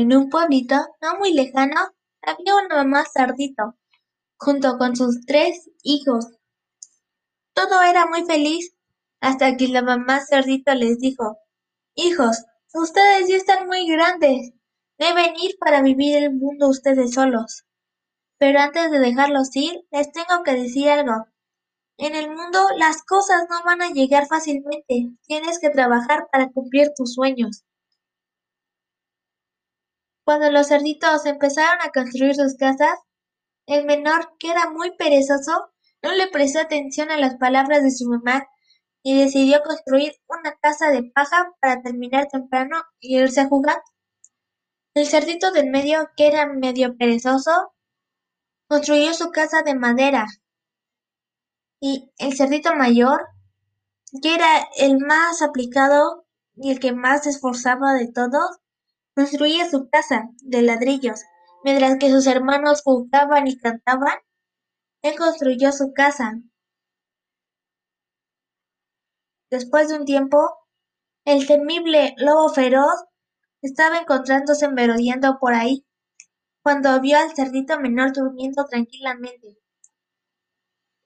En un pueblito no muy lejano había una mamá cerdito, junto con sus tres hijos. Todo era muy feliz hasta que la mamá cerdito les dijo, Hijos, ustedes ya están muy grandes, deben ir para vivir el mundo ustedes solos. Pero antes de dejarlos ir, les tengo que decir algo. En el mundo las cosas no van a llegar fácilmente, tienes que trabajar para cumplir tus sueños. Cuando los cerditos empezaron a construir sus casas, el menor, que era muy perezoso, no le prestó atención a las palabras de su mamá y decidió construir una casa de paja para terminar temprano y irse a jugar. El cerdito del medio, que era medio perezoso, construyó su casa de madera. Y el cerdito mayor, que era el más aplicado y el que más se esforzaba de todos, construía su casa de ladrillos, mientras que sus hermanos jugaban y cantaban. Él construyó su casa. Después de un tiempo, el temible lobo feroz estaba encontrándose merodeando por ahí, cuando vio al cerdito menor durmiendo tranquilamente.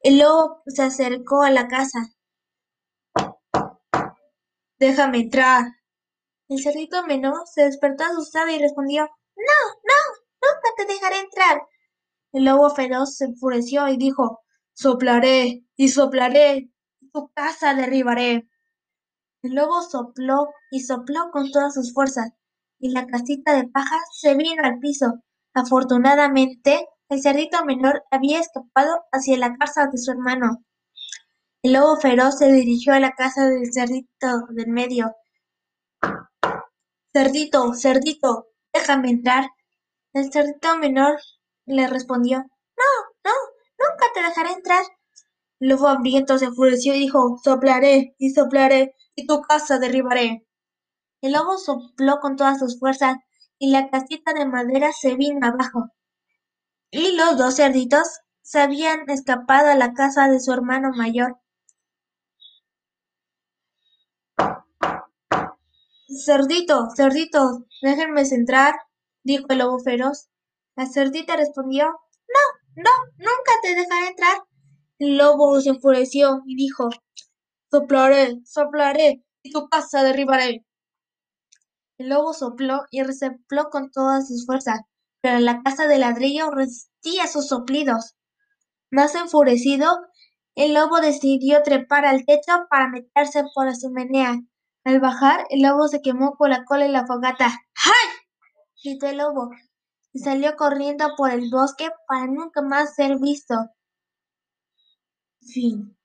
El lobo se acercó a la casa. Déjame entrar, el cerdito menor se despertó asustado y respondió, No, no, nunca te dejaré entrar. El lobo feroz se enfureció y dijo, Soplaré y soplaré, y tu casa derribaré. El lobo sopló y sopló con todas sus fuerzas, y la casita de paja se vino al piso. Afortunadamente, el cerdito menor había escapado hacia la casa de su hermano. El lobo feroz se dirigió a la casa del cerdito del medio Cerdito, cerdito, déjame entrar. El cerdito menor le respondió, No, no, nunca te dejaré entrar. El lobo hambriento se enfureció y dijo, Soplaré y soplaré, y tu casa derribaré. El lobo sopló con todas sus fuerzas, y la casita de madera se vino abajo. Y los dos cerditos se habían escapado a la casa de su hermano mayor. Cerdito, cerdito, déjenme entrar, dijo el lobo feroz. La cerdita respondió, No, no, nunca te dejaré entrar. El lobo se enfureció y dijo, Soplaré, soplaré, y tu casa derribaré. El lobo sopló y resopló con todas sus fuerzas, pero la casa de ladrillo resistía sus soplidos. Más enfurecido, el lobo decidió trepar al techo para meterse por la chimenea al bajar, el lobo se quemó por la cola y la fogata. ¡Ay! gritó el lobo y salió corriendo por el bosque para nunca más ser visto. Fin.